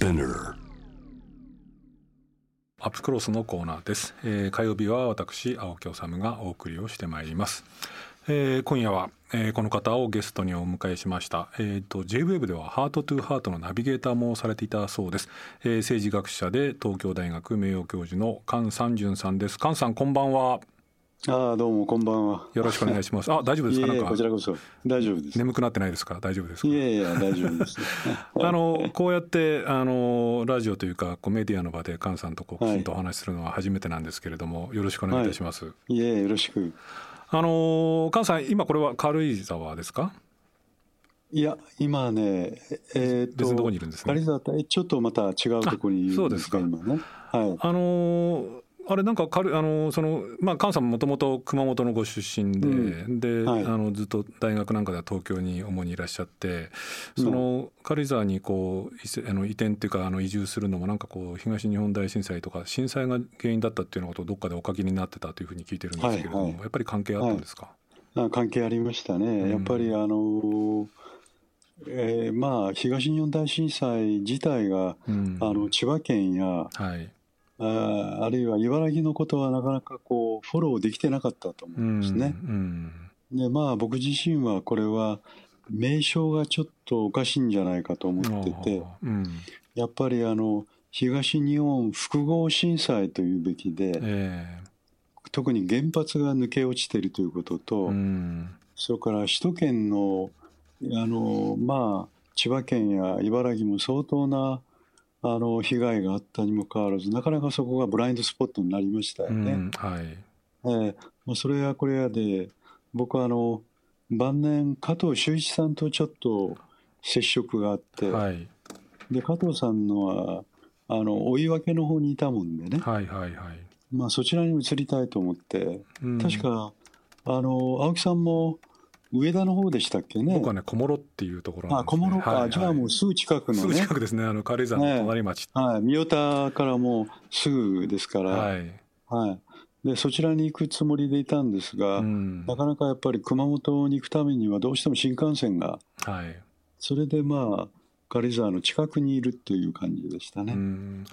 Spinner アップクロスのコーナーです、えー火曜日は私青木治がお送りをしてまいります、えー今夜は、えーこの方をゲストにお迎えしました、えー、と JWEB ではハートトゥーハートのナビゲーターもされていたそうです、えー政治学者で東京大学名誉教授の菅三淳さんです。菅さんこんばんは。ああどうもこんばんは。よろしくお願いしますあ大丈夫ですか？いえいえなんかこちらこそ大丈夫です。眠くなってないですか？大丈夫ですか？いえいえ大丈夫です。あのこうやってあのラジオというかこうメディアの場で菅さんとこうきはいちんとお話しするのは初めてなんですけれども、よろしくお願いいたします。いえよろしく。あの菅さん今これは軽井沢ですか？いや今ねえー、別のとこにいるんですね軽井沢とちょっとまた違うところにいるんですがあそう今ね。はい。あのあれなんか軽あのそのまあ菅さんもともと熊本のご出身で、うで、はい。あのずっと大学なんかでは東京に主にいらっしゃって、その軽井沢にこうあの移転っていうかあの移住するのもなんかこう東日本大震災とか震災が原因だったっていうようなことをどっかでお書きになってたというふうに聞いてるんですけれども、はいはい。やっぱり関係あったんですか？あ関係ありましたね。うん。やっぱりあのえーまあ東日本大震災自体がうん。あの千葉県やはい。ああるいは茨城のことはなかなかこうフォローできてなかったと思うんですね。うんでまあ僕自身はこれは名称がちょっとおかしいんじゃないかと思っててうん、やっぱりあの東日本複合震災というべきでえ特に原発が抜け落ちているということえと、うん。それから首都圏のあのまあ千葉県や茨城も相当なあの被害があったにもかかわらずなかなかそこがブラインドスポットになりましたようね。んはい。ええ。まあ、それやこれやで僕はあの晩年加藤修一さんとちょっと接触があって、はい。で加藤さんのはあの追い分けの方にいたもんでね、はいはいはい。まあ、そちらに移りたいと思って、うん。確かあの青木さんも上田の方でしたっけね。僕はね小諸っていうところなんあですね。小諸か、はいはい。じゃあもうすぐ近くのね。すぐ近くですね。あの軽井沢の隣町、はい、三代田からもうすぐですから、はい、はい。でそちらに行くつもりでいたんですが、うん。なかなかやっぱり熊本に行くためにはどうしても新幹線が。はい。それでまあ軽井沢の近くにいるという感じでしたね。うん。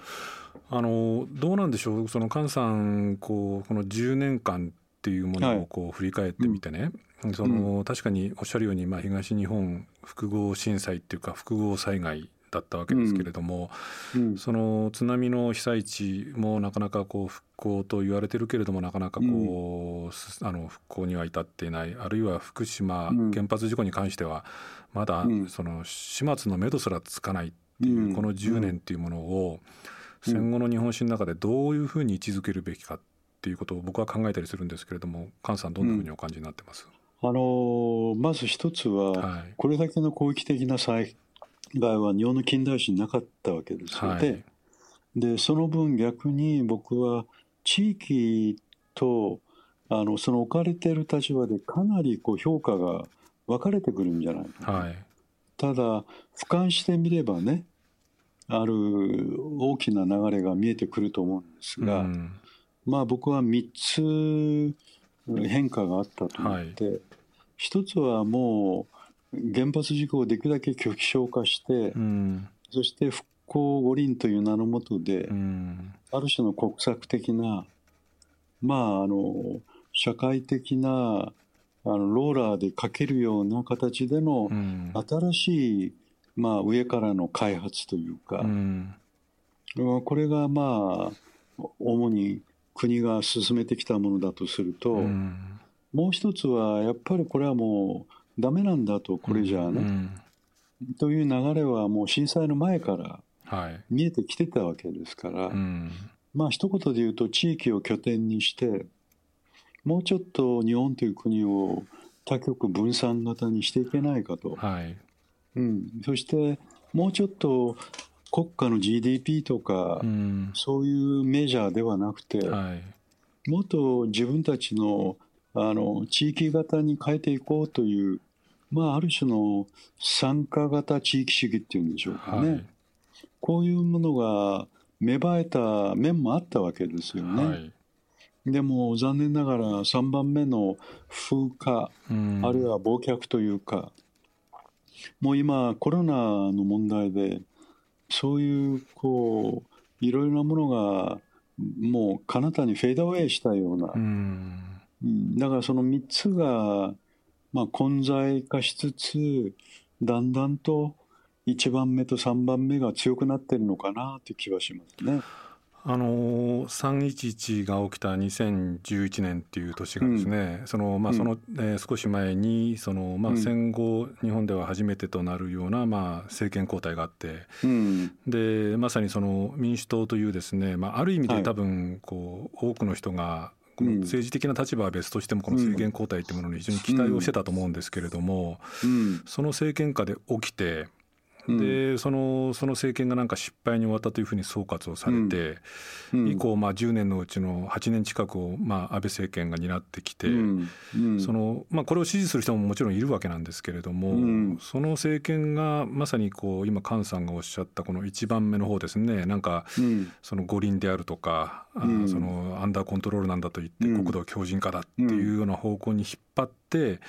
あのどうなんでしょう？その菅さんこうこの10年間っていうものはい。をこう振り返ってみてね、その確かにおっしゃるように、まあ、東日本複合震災っていうか複合災害だったわけですけれども、うん。その津波の被災地もなかなかこう復興と言われてるけれどもなかなかこう、すあの復興には至っていない。あるいは福島うん。原発事故に関してはまだうん。その始末の目処すらつかないっていう、うん。この10年っていうものをうん。戦後の日本史の中でどういうふうに位置づけるべきかっていうことを僕は考えたりするんですけれども菅さんどんなふうにお感じになってます、あのーまず一つは、はい。これだけの広域的な災害は日本の近代史になかったわけですよ、はい。ででその分逆に僕は地域とあのその置かれている立場でかなりこう評価が分かれてくるんじゃないか。なはい。ただ俯瞰してみればねある大きな流れが見えてくると思うんですが、うんまあ僕は3つ変化があったと思って、一つはもう原発事故をできるだけ拒否消化して、うん。そして復興五輪という名のもとで、うん。ある種の国策的なまああの社会的なあのローラーでかけるような形でのうん。新しい、まあ、上からの開発というか、うん。これがまあ主に国が進めてきたものだとすると、うん。もう一つはやっぱりこれはもうダメなんだとこれじゃあね、うん。という流れはもう震災の前からはい。見えてきてたわけですから、うん。まあ一言で言うと地域を拠点にしてもうちょっと日本という国を多極分散型にしていけないかと、はい。うん、そしてもうちょっと国家の GDP とか、うん。そういうメジャーではなくて、はい。もっと自分たちのあの地域型に変えていこうという、まあ、ある種の参加型地域主義っていうんでしょうかね、はい。こういうものが芽生えた面もあったわけですよね。はい。でも残念ながら3番目の風化、うん。あるいは忘却というかもう今コロナの問題でそういうこういろいろなものがもう彼方にフェードアウェイしたような、うん。うん。だからその3つが、まあ、混在化しつつだんだんと1番目と3番目が強くなってるのかなという気はしますね。あの311が起きた2011年っていう年がですね、そのまあその、えー少し前にそのまあうん。戦後日本では初めてとなるようなまあ政権交代があってうん。でまさにその民主党というですね、まあある意味はい。で多分こう多くの人がこのうん。政治的な立場は別としてもこの政権交代っていうものに非常に期待をしてたと思うんですけれども、うん。その政権下で起きてうんでそのその政権がなんか失敗に終わったというふうに総括をされて、うん。以降まあ10年のうちの8年近くをまあ安倍政権が担ってきて、うん。うん。そのまあ、これを支持する人ももちろんいるわけなんですけれども、うん。その政権がまさにこう今菅さんがおっしゃったこの1番目の方ですね。なんかうん。その五輪であるとか、そのアンダーコントロールなんだと言ってうん。国土強靭化だっていうような方向に引っ張って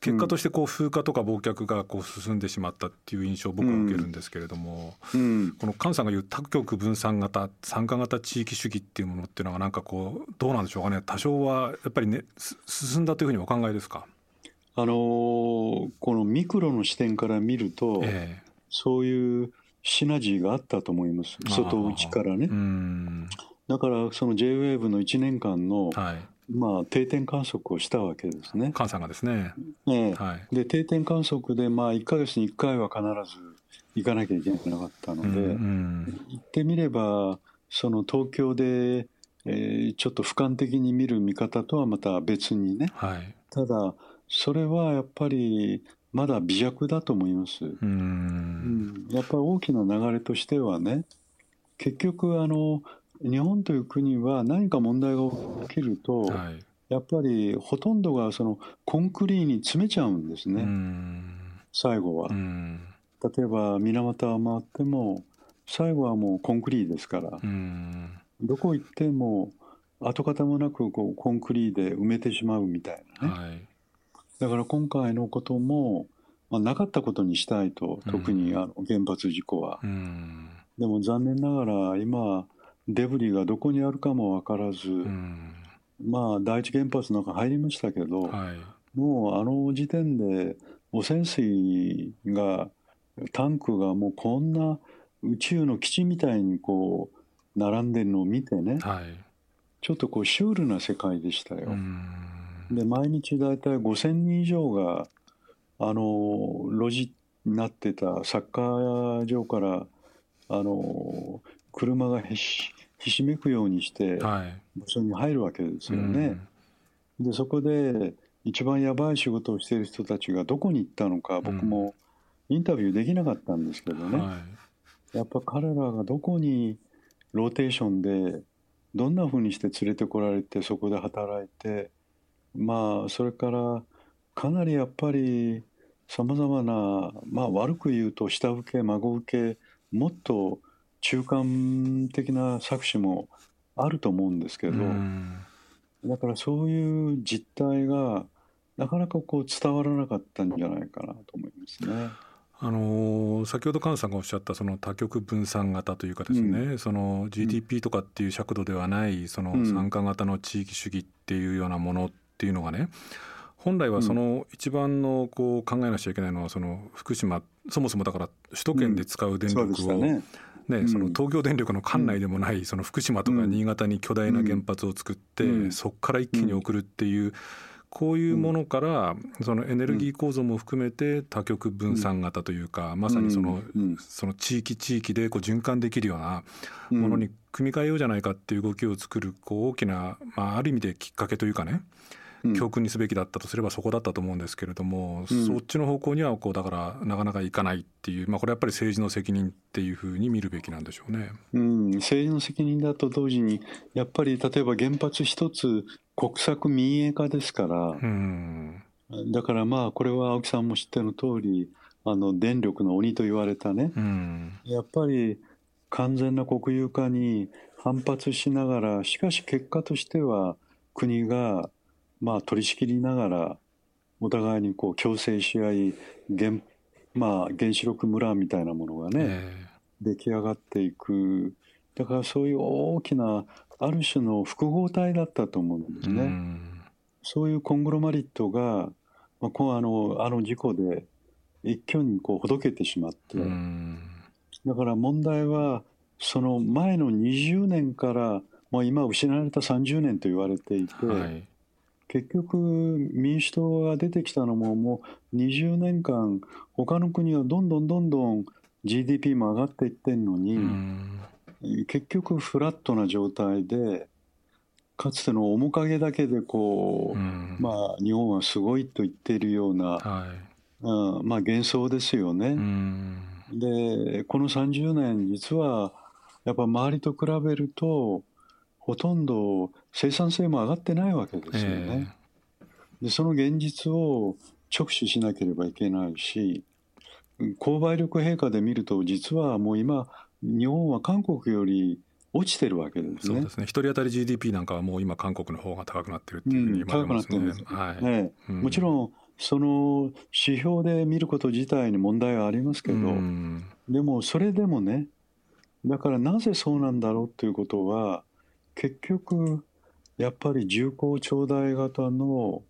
結果としてこう風化とか忘却がこう進んでしまったっていう印象を僕は受けるんですけれども、うん。この菅さんが言う多極分散型参加型地域主義っていうものっていうのはなんかこうどうなんでしょうかね。多少はやっぱりねす進んだというふうにお考えですか、あのーこのミクロの視点から見ると、えそういうシナジーがあったと思います。外内からねだからその JWAVE の1年間の、はい。まあ、定点観測をしたわけですね。菅さんがですね。ええ。はい。で定点観測でまあ1ヶ月に1回は必ず行かなきゃいけなかったのうんで、うん。行ってみればその東京で、えーちょっと俯瞰的に見る見方とはまた別にね。はい。ただそれはやっぱりまだ微弱だと思います。ううん。ん。やっぱり大きな流れとしてはね結局あの日本という国は何か問題が起きると、はい。やっぱりほとんどがそのコンクリに詰めちゃうんですね、うん。最後は。う。ん。例えば水俣を回っても最後はもうコンクリですから、うん。どこ行っても跡形もなくこうコンクリで埋めてしまうみたいなね、はい。だから今回のことも、まあ、なかったことにしたいと特にあの原発事故は、うん。でも残念ながら今デブリがどこにあるかも分からず、うん。まあ第一原発の中入りましたけど、はい。もうあの時点で汚染水がタンクがもうこんな宇宙の基地みたいにこう並んでるのを見てねはい。ちょっとこうシュールな世界でしたよ。うん。で毎日だいたい5,000人以上があの路地になってたサッカー場からあの車がひしひしめくようにしてはい。場所に入るわけですよね。でそこで一番やばい仕事をしている人たちがどこに行ったのか僕もインタビューできなかったんですけどね、うんはやっぱ彼らがどこにローテーションでどんなふうにして連れてこられてそこで働いてまあそれからかなりやっぱりさまざまなまあ悪く言うと下請け孫請けもっと中間的な搾取もあると思うんですけいど、うん。だからそういう実態がなかなかこう伝わらなかったんじゃないかなと思いますね。あのー先ほど菅さんがおっしゃったその多極分散型というかですね、その GDP とかっていう尺度ではないそのうん。参加型の地域主義っていうようなものっていうのがね本来はその一番のこう考えなくちゃいけないのはその福島そもそもだから首都圏で使う電力をしたね。その東京電力の管内でもないその福島とかうん。新潟に巨大な原発を作って、うん。そこから一気に送るっていう、こういうものからそのエネルギー構造も含めて多極分散型というか、まさにその,、うん。その地域地域でこう循環できるようなうん。ものに組み替えようじゃないかっていう動きを作るこう大きな、まあ、ある意味できっかけというかねうん教訓にすべきだったとすればそこだったと思うんですけれども、うん。そっちの方向にはこうだからなかなかいかないっていう、まあ、これやっぱり政治の責任っていうふうに見るべきなんでしょうね。うん、政治の責任だと同時にやっぱり例えば原発一つ国策民営化ですからう、ん。だからまあこれは青木さんも知っての通りあの電力の鬼と言われたね。うん。やっぱり完全な国有化に反発しながらしかし結果としては国がまあ取り仕切りながらお互いにこう共生し合い原,、まあ、原子力村みたいなものがね、え出来上がっていく。だからそういう大きなある種の複合体だったと思うんですね。うん。そういうコングロマリットが、まあ、こうあのあの事故で一挙にこうほどけてしまって、うん。だから問題はその前の20年から今失われた30年と言われていて、はい結局民主党が出てきたのももう20年間他の国はどんどんどんどん GDP も上がっていってんのに、うん結局フラットな状態でかつての面影だけでこう、うん。まあ日本はすごいと言っているような、はい。うん、まあ幻想ですよね。うん。でこの30年実はやっぱ周りと比べるとほとんど生産性も上がってないわけですよね。でその現実を直視しなければいけないしうん購買力陛下で見ると実はもう今日本は韓国より落ちてるわけですね。そうで。すね。一人当たり GDP なんかはもう今韓国の方が高くなってるっていうふうに言われます。ね、はい、ねうん。もちろんその指標で見ること自体に問題はありますけど、うん。でもそれでもねだからなぜそうなんだろうということは結局やっぱり重厚長大型の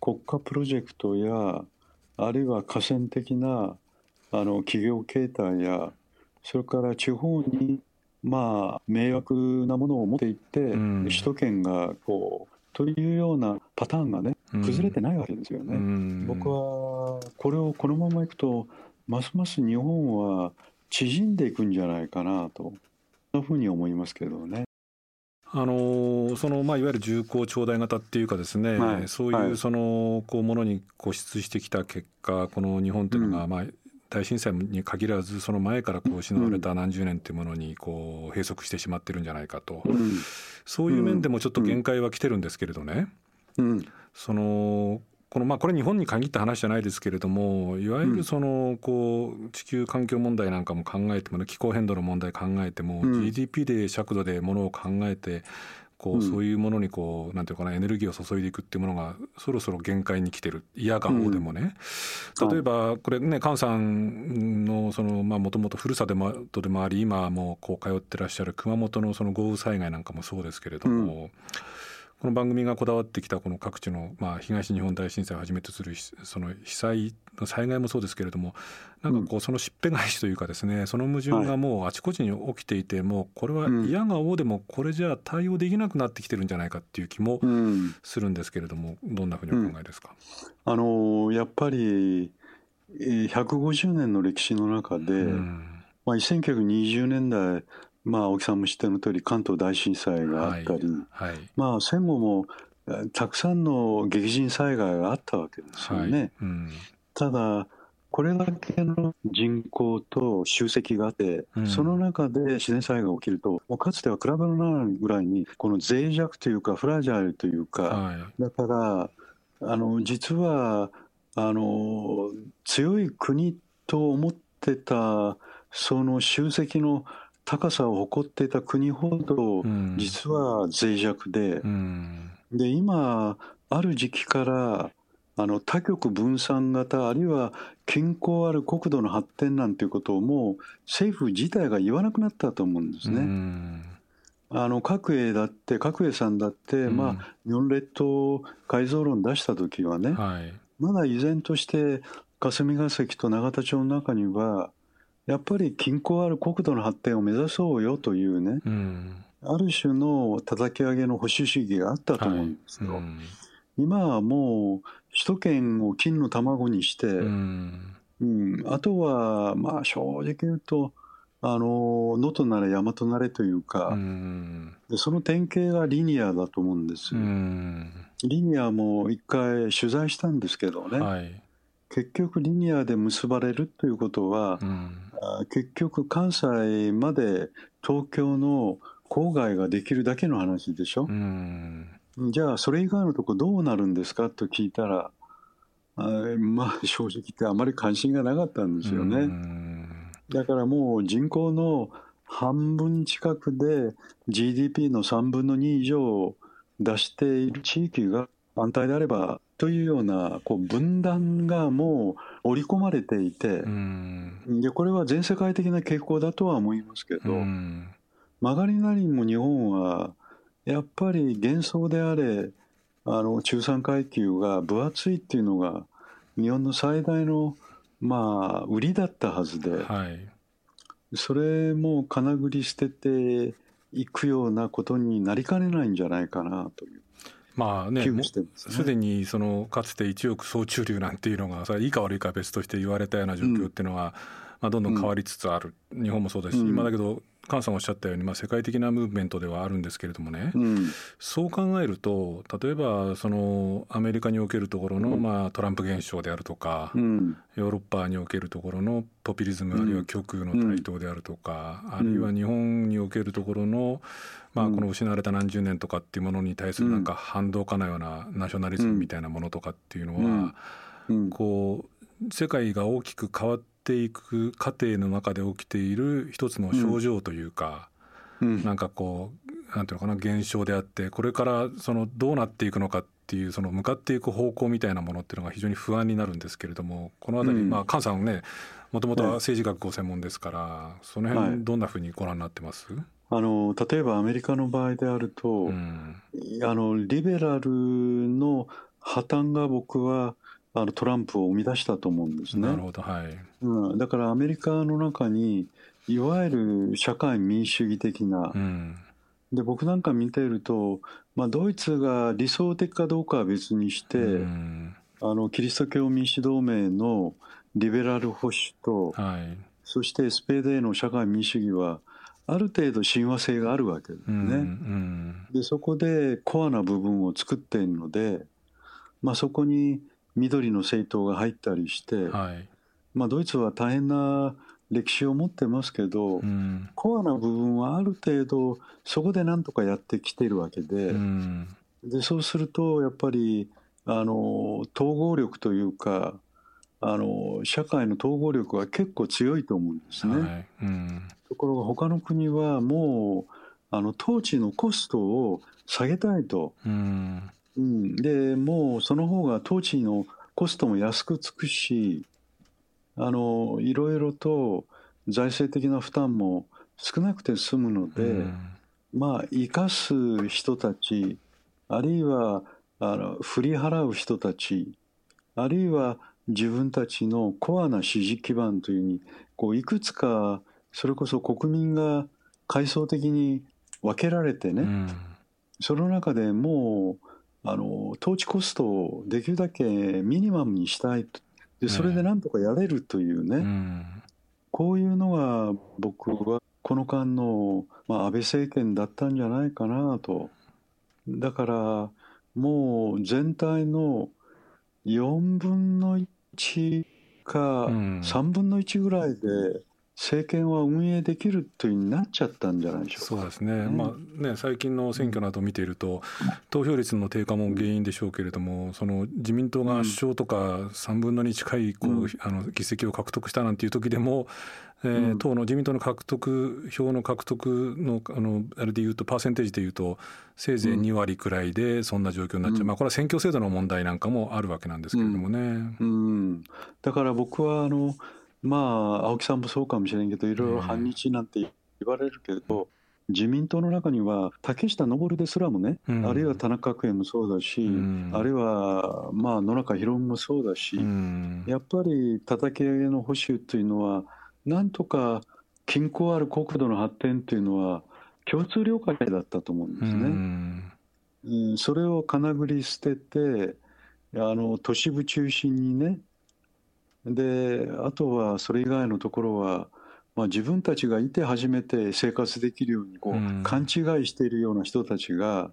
国家プロジェクトやあるいは河川的なあの企業形態やそれから地方にまあ迷惑なものを持っていって、ん首都圏がこうというようなパターンがね崩れてないわけですよね。うん僕はこれをこのままいくとますます日本は縮んでいくんじゃないかなとそんなふうに思いますけどね。あのそのまあいわゆる重厚長大型っていうかですね、はい。そうはい。いうそのこうものに固執してきた結果この日本というのが、うまあ大震災に限らずその前からこう失われた何十年っていうものにこう閉塞してしまってるんじゃないかと、うん。そういう面でもちょっと限界は来てるんですけれどね、うん。そのこのまあこれ日本に限った話じゃないですけれどもいわゆるそのこう地球環境問題なんかも考えてもね気候変動の問題考えても、うん。GDP で尺度でものを考えてこううん。そういうものにこうなんていうかなエネルギーを注いでいくっていうものがそろそろ限界に来てる。嫌がおうでもね、うん。例えばこれね菅さんのそのまあもともとふるさとでもあり今もこう通ってらっしゃる熊本のその豪雨災害なんかもそうですけれども、この番組がこだわってきたこの各地の、まあ、東日本大震災をはじめとするひその被災の災害もそうですけれどもなんかこうそのしっぺ返しというかですねその矛盾がもうあちこちに起きていてもうこれは嫌が応でもこれじゃ対応できなくなってきてるんじゃないかっていう気もうん。するんですけれどもどんなふうにお考えですか、あのやっぱりえー150年の歴史の中で、うん。まあ、1920年代、まあ、青木さんも知っての通り関東大震災があったり、はい。まあ、戦後もえーたくさんの激甚災害があったわけですよはい。ね。うん。ただこれだけの人口と集積があって、うん。その中で自然災害が起きるともうかつては比べのないぐらいにこの脆弱というかフラジャイルというか、はい。だからあの実はあの強い国と思ってたその集積の高さを誇っていた国ほどうん。実は脆弱で、うん。で今ある時期からあの多極分散型あるいは均衡ある国土の発展なんていうことをもう政府自体が言わなくなったと思うんですうね。ん。あの角栄だって角栄さんだって、うん。まあ日本列島改造論出した時はね、はい。まだ依然として霞が関と永田町の中にはやっぱり均衡ある国土の発展を目指そうよというねうん。ある種の叩き上げの保守主義があったと思うんですよ。うん。今はもう首都圏を金の卵にして、うん。うん。あとはまあ正直言うとあの能登なれ大和なれというか、うん。でその典型がリニアだと思うんですうよ。ん。リニアも一回取材したんですけどね、はい。結局リニアで結ばれるということは、うん。あ結局関西まで東京の郊外ができるだけの話でしょ？う、ん。じゃあそれ以外のとこどうなるんですか？と聞いたらあまあ正直言ってあまり関心がなかったんですよね、うん。だからもう人口の半分近くで GDP の3分の2以上を出している地域が反対であればというようなこう分断がもう織り込まれていて、うん。でこれは全世界的な傾向だとは思いますけど、うん。曲がりなりにも日本はやっぱり幻想であれあの中産階級が分厚いっていうのが日本の最大のまあ売りだったはずではい。それも金繰り捨てていくようなことになりかねないんじゃないかなというまあねすね。すでにそのかつて一億総中流なんていうのがそれはいいか悪いかは別として言われたような状況っていうのは、まあ、どんどん変わりつつある、日本もそうだし、うん。今だけど菅さんおっしゃったように、まあ、世界的なムーブメントではあるんですけれどもね、うん。そう考えると例えばそのアメリカにおけるところの、うん。まあ、トランプ現象であるとか、うん。ヨーロッパにおけるところのポピュリズム、うん。あるいは極右の台頭であるとか、あるいは日本におけるところの、まあ、うん。この失われた何十年とかっていうものに対するなんか反動かのようなナショナリズムみたいなものとかっていうのは、こう世界が大きく変わっていく過程の中で起きている一つの症状というか、うん。なんかこうなんていうのかな現象であってこれからそのどうなっていくのかっていうその向かっていく方向みたいなものっていうのが非常に不安になるんですけれどもこの辺り、うん。まあ菅さんねもともとははい。政治学ご専門ですからそのはい。辺どんなふうにご覧になってます、あの例えばアメリカの場合であると、うん。あのリベラルの破綻が僕はあのトランプを生み出したと思うんですねなる。ほどはい。うん、だからアメリカの中にいわゆる社会民主主義的なうんで僕なんか見ていると、まあ、ドイツが理想的かどうかは別にして、うんあのキリスト教民主同盟のリベラル保守とはいそして SPD の社会民主主義はある程度親和性があるわけですうんね。うんでそこでコアな部分を作っているので、まあ、そこに緑の政党が入ったりして、はい。まあ、ドイツは大変な歴史を持ってますけど、うん。コアな部分はある程度そこでなんとかやってきているわけで,、うん。でそうするとやっぱりあの統合力というかあの社会の統合力は結構強いと思うんですね。はい。うん。ところが他の国はもうあの統治のコストを下げたいと。うんうん、でもうその方が統治のコストも安くつくしあのいろいろと財政的な負担も少なくて済むので、うん。まあ生かす人たちあるいはあの振り払う人たちあるいは自分たちのコアな支持基盤というにこういくつかそれこそ国民が階層的に分けられてね、うん。その中でもうあの統治コストをできるだけミニマムにしたいと。でそれでなんとかやれるというね、うん。こういうのが僕はこの間の、まあ、安倍政権だったんじゃないかなと。だからもう全体の4分の1かうん。3分の1ぐらいで政権は運営できるというになっちゃったんじゃないでしょうか。そうですね、んまあね、最近の選挙などを見ていると、投票率の低下も原因でしょうけれども、その自民党が首相とか3分の2近いこう、うん。あの議席を獲得したなんていう時でも、えーうん。党の自民党の獲得、票の獲得のあのあれでいうと、パーセンテージでいうと、せいぜい2割くらいでそんな状況になっちゃう、うん。まあ、これは選挙制度の問題なんかもあるわけなんですけれどもね。うん、だから僕はあのまあ青木さんもそうかもしれんけどいろいろ反日なんて言われるけど、自民党の中には竹下登ですらもね、うん。あるいは田中角栄もそうだし、うん。あるいはまあ野中宏文もそうだし、うん。やっぱり叩き上げの保守というのはなんとか均衡ある国土の発展というのは共通了解だったと思うんですね。うん。うん、それを金繰り捨ててあの都市部中心にねであとはそれ以外のところは、まあ、自分たちがいて初めて生活できるようにこう、うん勘違いしているような人たちが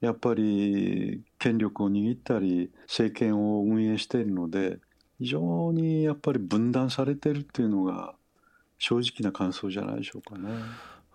やっぱり権力を握ったり政権を運営しているので非常にやっぱり分断されてるっていうのが正直な感想じゃないでしょうかね。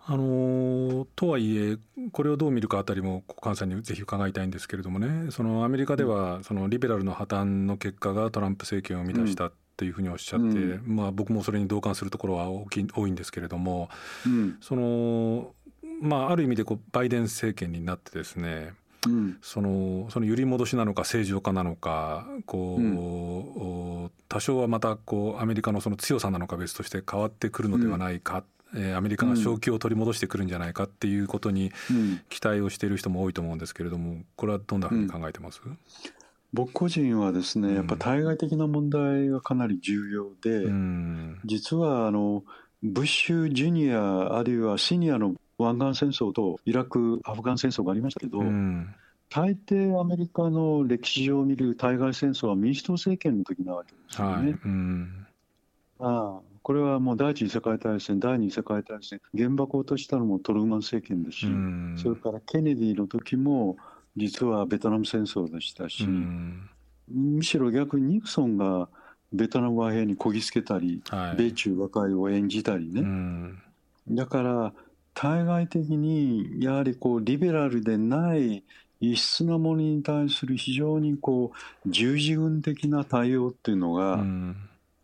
あのーとはいえこれをどう見るかあたりも菅さんにぜひ伺いたいんですけれどもね。そのアメリカではそのリベラルの破綻の結果がトランプ政権を生み出したっていうふうにおっしゃって、うまあ、僕もそれに同感するところは大きい多いんですけれどもうん。その、まあ、ある意味でこうバイデン政権になってですねうん。そのその揺り戻しなのか正常化なのかこう、多少はまたこうアメリカのその強さなのか別として変わってくるのではないか、えーアメリカが正気を取り戻してくるんじゃないかっていうことにうん期待をしている人も多いと思うんですけれどもこれはどんなふうに考えてます、僕個人はですね、やっぱ対外的な問題がかなり重要で、うん。実はあのブッシュ・ジュニアあるいはシニアの湾岸戦争とイラク・アフガン戦争がありましたけど、うん。大抵アメリカの歴史上見る対外戦争は民主党政権の時なわけですよね。はい。うん。ああこれはもう第一次世界大戦、第二次世界大戦、原爆を落としたのもトルーマン政権ですし、うん。それからケネディの時も実はベトナム戦争でしたし、うん。むしろ逆にニクソンがベトナム和平にこぎつけたり、はい。米中和解を演じたりね、うん。だから対外的にやはりこうリベラルでない異質なものに対する非常にこう十字軍的な対応っていうのが、うん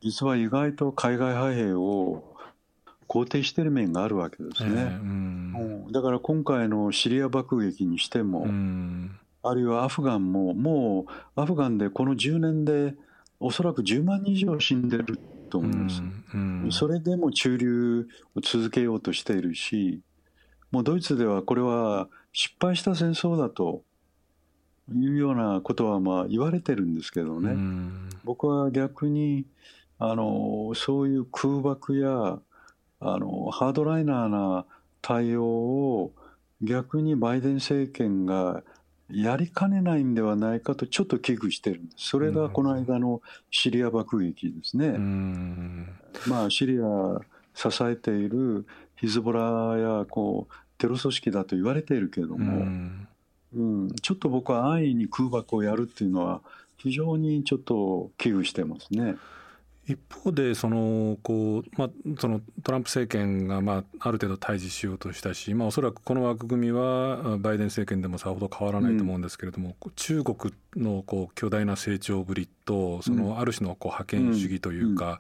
実は意外と海外派兵を肯定している面があるわけですええね。うん。うん。だから今回のシリア爆撃にしても、うん。あるいはアフガンも、もうアフガンでこの10年でおそらく10万人以上死んでると思います。うん。それでも駐留を続けようとしているし、もうドイツではこれは失敗した戦争だというようなことはまあ言われてるんですけどね、うん。僕は逆にあのそういう空爆やあのハードライナーな対応を逆にバイデン政権がやりかねないんではないかとちょっと危惧してるんです。それがこの間のシリア爆撃ですね。うんまあ、シリア支えているヒズボラやこうテロ組織だと言われているけれどうも、んうんちょっと僕は安易に空爆をやるっていうのは非常にちょっと危惧してますね。一方でそのこう、まあ、そのトランプ政権が、まあ、ある程度対峙しようとしたし、まあ、おそらくこの枠組みはバイデン政権でもさほど変わらないと思うんですけれども、中国のこう巨大な成長ぶりとそのある種のこう覇権主義というか、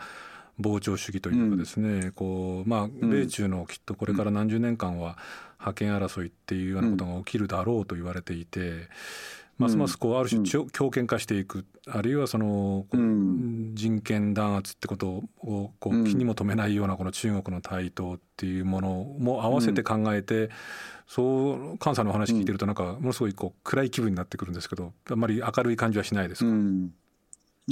膨張主義というかですね、こうまあ、米中のきっとこれから何十年間は覇権争いっていうようなことが起きるだろうと言われていて。ますますこうある種強強権化していく。あるいはその人権弾圧ってことをこううん。気にも留めないようなこの中国の台頭っていうものも合わせて考えてそう菅さんのお話聞いてるとなんかものすごいこう暗い気分になってくるんですけどあんまり明るい感じはしないですか、うん。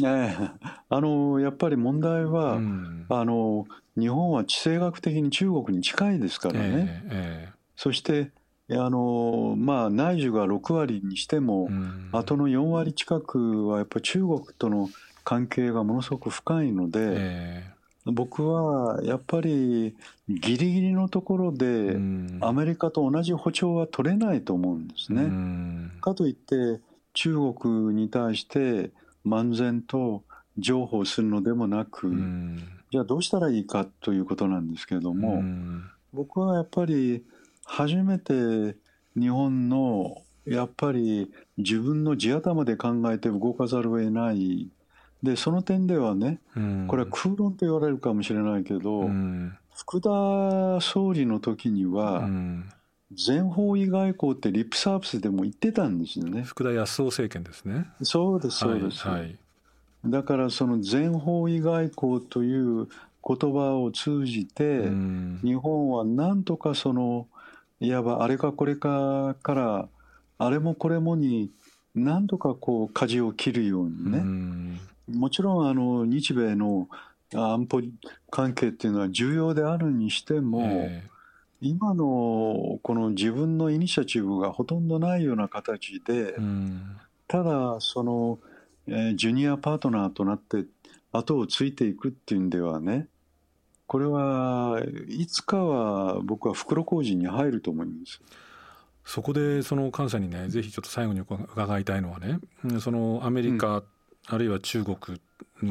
ええ。あのやっぱり問題は、うん。あの日本は地政学的に中国に近いですからね、ええ。そしてあの、まあ、内需が6割にしても、あとの4割近くはやっぱり中国との関係がものすごく深いので、え僕はやっぱりギリギリのところえでうん。アメリカと同じ歩調は取れないと思うんですね。うん。かといって中国に対して漫然と譲歩するのでもなく、うん。じゃあどうしたらいいかということなんですけれども、うん。僕はやっぱり初めて日本のやっぱり自分の地頭で考えて動かざるを得ない。でその点ではねうん。これは空論と言われるかもしれないけど、うん。福田総理の時にうはん。全方位外交ってリップサービスでも言ってたんですよね。福田康夫政権ですね。そうですそうです、はいはい。だからその全方位外交という言葉を通じて、うん。日本はなんとかそのいわばあれかこれかからあれもこれもになんとかこう舵を切るようにうね、ん。もちろんあの日米の安保関係っていうのは重要であるにしても、え今のこの自分のイニシアチブがほとんどないような形で、ただその、えージュニアパートナーとなって後をついていくっていうんではねこれはいつかは僕は袋小路に入ると思います。そこでその菅さんにねぜひちょっと最後に伺いたいのはねうん。そのアメリカ、あるいは中国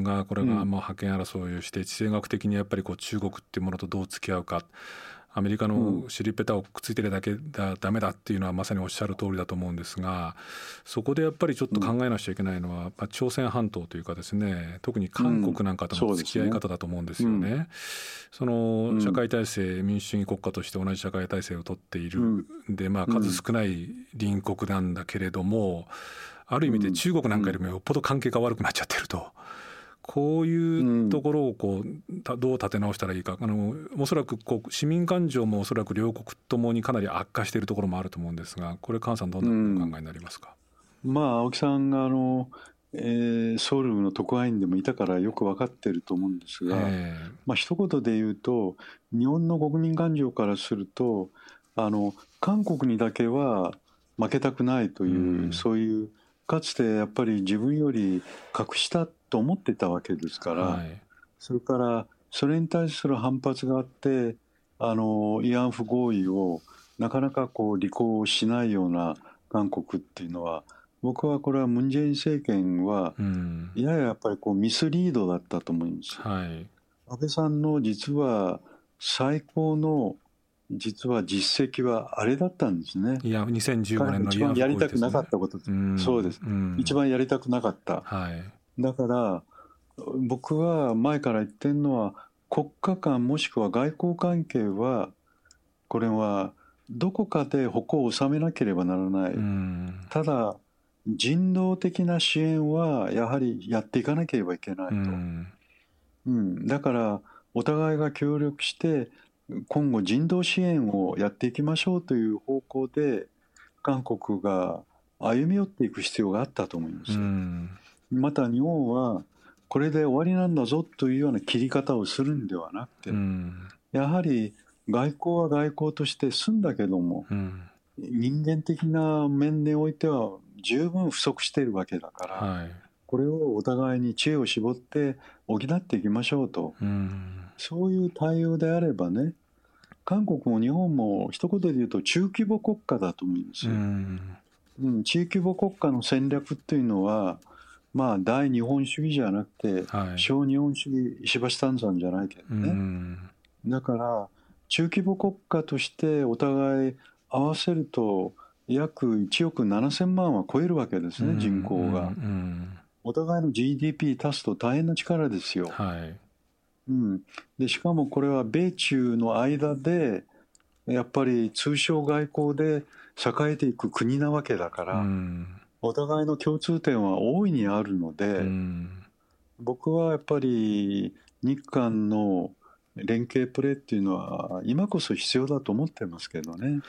がこれがうん。まあ覇権争いをして地政学的にやっぱりこう中国っていうものとどう付き合うか。あアメリカの尻ペタをくっついてるだけだダメだっていうのはまさにおっしゃる通りだと思うんですがそこでやっぱりちょっと考えなくちゃいけないのは、まあ、朝鮮半島というかですね特に韓国なんかとの付き合い方だと思うんですよね。その社会体制民主主義国家として同じ社会体制をとっている、でまあ数少ない隣国なんだけれどもある意味で中国なんかよりもよっぽど関係が悪くなっちゃってると。こういうところをこうどう立て直したらいいか。あのおそらくこう市民感情もおそらく両国ともにかなり悪化しているところもあると思うんですがこれ菅さんどんなお考えになりますか、うん、まあ青木さんがあの、えー、ソウルの特派員でもいたからよく分かってると思うんですが、えー、まあ一言で言うと日本の国民感情からするとあの韓国にだけは負けたくないという、うん、そういうかつてやっぱり自分より格下と思ってたわけですから、はい、それからそれに対する反発があってあの慰安婦合意をなかなかこう履行しないような韓国っていうのは僕はこれはムン・ジェイン政権は、やややっぱりこうミスリードだったと思います。はい、安倍さんの実は最高の実は実績はあれだったんですね。いや、2015年の一番やりたくなかったこと、そうです、一番やりたくなかった。はい、だから僕は前から言ってるのは国家間もしくは外交関係はこれはどこかで矛を収めなければならない、ただ人道的な支援はやはりやっていかなければいけないと、うん、うん、だからお互いが協力して今後人道支援をやっていきましょうという方向で韓国が歩み寄っていく必要があったと思います。うんまた日本はこれで終わりなんだぞというような切り方をするんではなくて、うん、やはり外交は外交として済んだけども、うん、人間的な面においては十分不足しているわけだから、はい、これをお互いに知恵を絞って補っていきましょうと、うん、そういう対応であればね韓国も日本も一言で言うと中規模国家だと思うんですよ。うん、中規模国家の戦略っていうのはまあ大日本主義じゃなくて、はい、小日本主義石橋丹山じゃないけどね、だから中規模国家としてお互い合わせると約1億7000万は超えるわけですね、人口が、お互いの GDP 足すと大変な力ですよ、はい。うん、でしかもこれは米中の間でやっぱり通商外交で栄えていく国なわけだから、うんお互いの共通点は大いにあるので、僕はやっぱり日韓の連携プレーっていうのは今こそ必要だと思ってますけどね。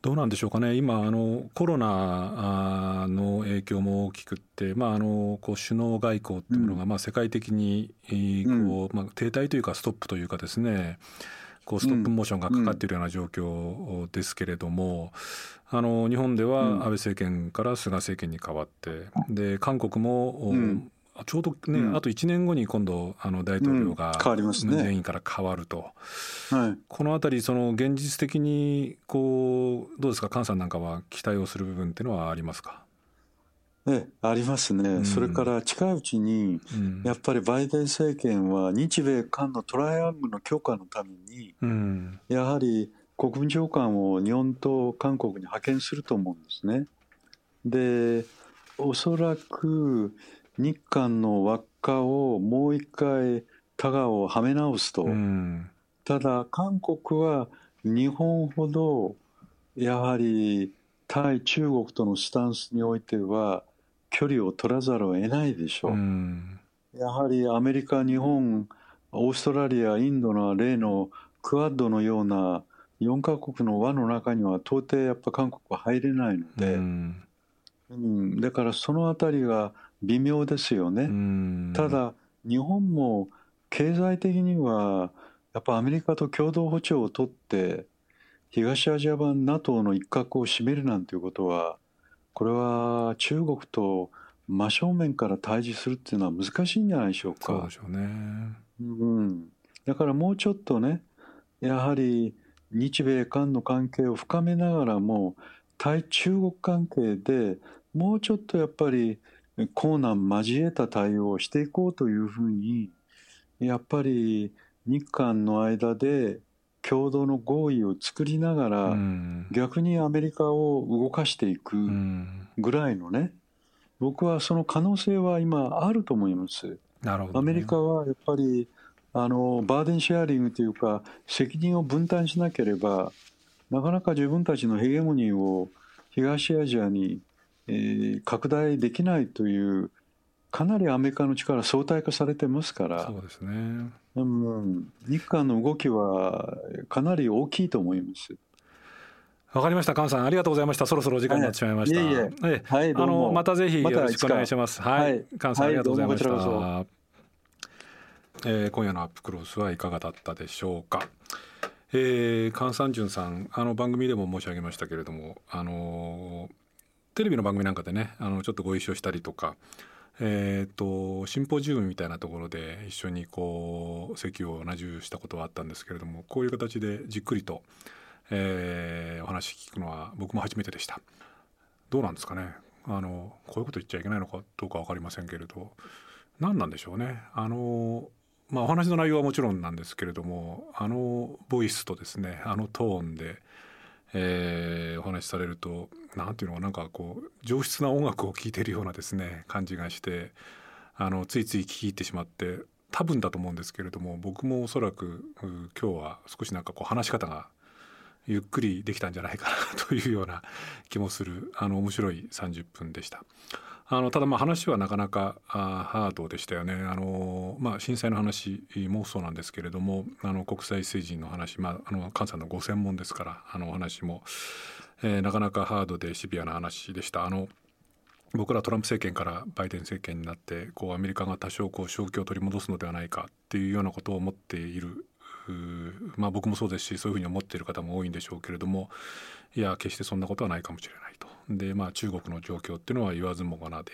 どうなんでしょうかね、今、あのコロナの影響も大きくって、まあ、あのこう首脳外交っていうものが、まあ、世界的にこう、まあ、停滞というか、ストップというかですね、こうストップモーションがかかっているような状況ですけれども、あの日本では安倍政権から菅政権に変わってで韓国も、ちょうどね、うん、あと1年後に今度あの大統領がムン・ジェインから変わると、はい、この辺りその現実的にこうどうですか？菅さんなんかは期待をする部分っていうのはありますか？えありますね、うん、それから近いうちに、やっぱりバイデン政権は日米韓のトライアングルの強化のために、うん、やはり国務長官を日本と韓国に派遣すると思うんですね。でおそらく日韓の輪っかをもう一回タガをはめ直すと、うん、ただ韓国は日本ほどやはり対中国とのスタンスにおいては距離を取らざるを得ないでしょう、うん、やはりアメリカ日本オーストラリアインドの例のクアッドのような4カ国の輪の中には到底やっぱ韓国は入れないので、うん、うん、だからそのあたりが微妙ですよね、うん、ただ日本も経済的にはやっぱアメリカと共同歩調を取って東アジア版 NATO の一角を占めるなんていうことはこれは中国と真正面から対峙するっていうのは難しいんじゃないでしょうか。そうでしょうね、うん、だからもうちょっとねやはり日米韓の関係を深めながらも対中国関係でもうちょっとやっぱり困難交えた対応をしていこうというふうにやっぱり日韓の間で共同の合意を作りながら、うん。逆にアメリカを動かしていくうん。ぐらいのね、僕はその可能性は今あると思います。なるほど、アね、メリカはやっぱりあのバーデンシェアリングというか責任を分担しなければなかなか自分たちのヘゲモニーを東アジアに、えー拡大できないというかなりアメリカの力相対化されてますからそうですね。うん、日韓の動きはかなり大きいと思います。わかりました。菅さんありがとうございました。そろそろお時間になってしまいました、はい。いえい。ええ。えはい、あのもまたぜひよろしくお願いします。はい、はい。菅さんありがとうございました、はいえー今夜のアップクロスはいかがだったでしょうか。えー、菅三淳さんあの番組でも申し上げましたけれどもあのテレビの番組なんかでねあのちょっとご一緒したりとかえー、とシンポジウムみたいなところで一緒にこう席を同じしたことはあったんですけれどもこういう形でじっくりと、えーお話聞くのは僕も初めてでした。どうなんですかね。あのこういうこと言っちゃいけないのかどうか分かりませんけれど。何なんでしょうね。あのまあお話の内容はもちろんなんですけれどもあのボイスとですねあのトーンで、えーお話しされるとなんていうのかなんかこう上質な音楽を聴いてるようなですね感じがしてあのついつい聴き入ってしまって多分だと思うんですけれども僕もおそらく今日は少しなんかこう話し方がゆっくりできたんじゃないかなというような気もするあの面白い30分でした。あのただまあ話はなかなかあハードでしたよねあの、まあ、震災の話もそうなんですけれどもあの国際政治の話、まあ、あの菅さんのご専門ですからあのお話も、えーなかなかハードでシビアな話でした。あの僕らトランプ政権からバイデン政権になってこうアメリカが多少こう正気を取り戻すのではないかっていうようなことを思っているまあ僕もそうですしそういうふうに思っている方も多いんでしょうけれどもいや決してそんなことはないかもしれないと。でまあ中国の状況っていうのは言わずもがなで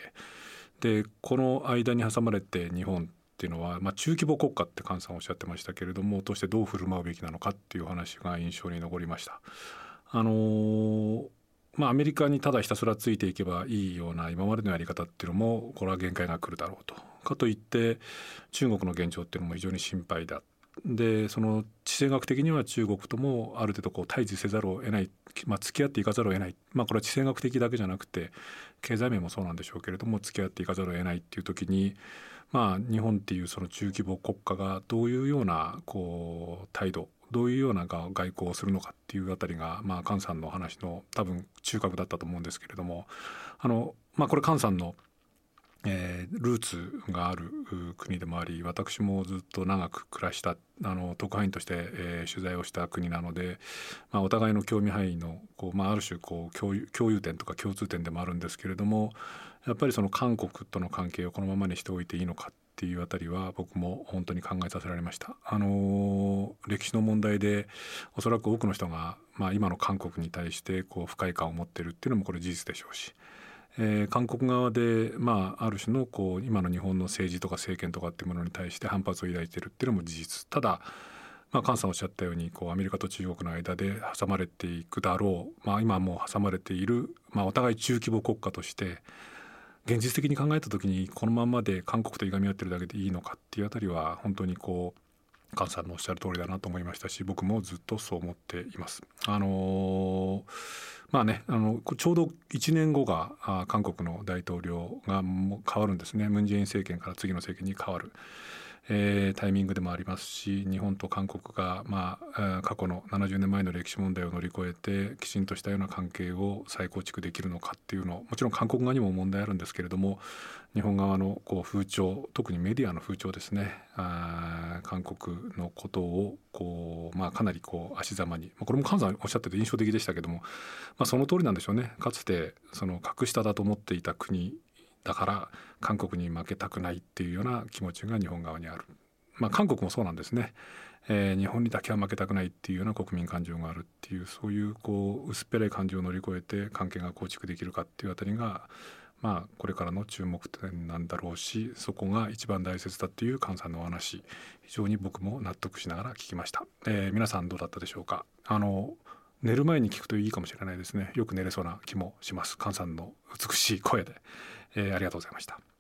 でこの間に挟まれて日本っていうのは、まあ、中規模国家って菅さんおっしゃってましたけれどもとしてどう振る舞うべきなのかっていう話が印象に残りました。あのーまあ、アメリカにただひたすらついていけばいいような今までのやり方っていうのもこれは限界が来るだろうと。かといって中国の現状っていうのも非常に心配だ。でその地政学的には中国ともある程度こう対峙せざるを得ない、まあ、付き合っていかざるを得ない、まあ、これは地政学的だけじゃなくて経済面もそうなんでしょうけれども付き合っていかざるを得ないっていう時に、まあ、日本っていうその中規模国家がどういうようなこう態度どういうような外交をするのかっていうあたりが、まあ、菅さんの話の多分中核だったと思うんですけれどもあの、まあ、これ菅さんの、えールーツがある国でもあり私もずっと長く暮らしたあの特派員として、えー取材をした国なので、まあ、お互いの興味範囲のこう、まあ、ある種こう共有共有点とか共通点でもあるんですけれどもやっぱりその韓国との関係をこのままにしておいていいのかっていうあたりは僕も本当に考えさせられました。あのー歴史の問題でおそらく多くの人が、まあ、今の韓国に対してこう不快感を持ってるっていうのもこれ事実でしょうし、えー韓国側で、まあ、ある種のこう今の日本の政治とか政権とかっていうものに対して反発を抱いてるっていうのも事実ただまあ、菅さんおっしゃったようにこうアメリカと中国の間で挟まれていくだろう、まあ、今もう挟まれている、まあ、お互い中規模国家として現実的に考えた時にこのままで韓国といがみ合ってるだけでいいのかっていうあたりは本当にこう菅さんのおっしゃる通りだなと思いましたし僕もずっとそう思っています。あのーまあね、あのちょうど1年後があ韓国の大統領が変わるんですねムン・ジェイン政権から次の政権に変わる。えータイミングでもありますし日本と韓国が、まあ、過去の70年前の歴史問題を乗り越えてきちんとしたような関係を再構築できるのかっていうのもちろん韓国側にも問題あるんですけれども日本側のこう風潮特にメディアの風潮ですねあ韓国のことをこう、まあ、かなりこう足ざまに、まあ、これも菅さんおっしゃってて印象的でしたけども、まあ、その通りなんでしょうね。かつてその格下だと思っていた国だから韓国に負けたくないっていうような気持ちが日本側にある。まあ、韓国もそうなんですね、えー日本にだけは負けたくないっていうような国民感情があるっていうそういうこう薄っぺらい感情を乗り越えて関係が構築できるかっていうあたりが、まあ、これからの注目点なんだろうしそこが一番大切だっていう菅さんのお話非常に僕も納得しながら聞きました、えー皆さんどうだったでしょうか。あの寝る前に聞くといいかもしれないですね。よく寝れそうな気もします。菅さんの美しい声で、えーありがとうございました。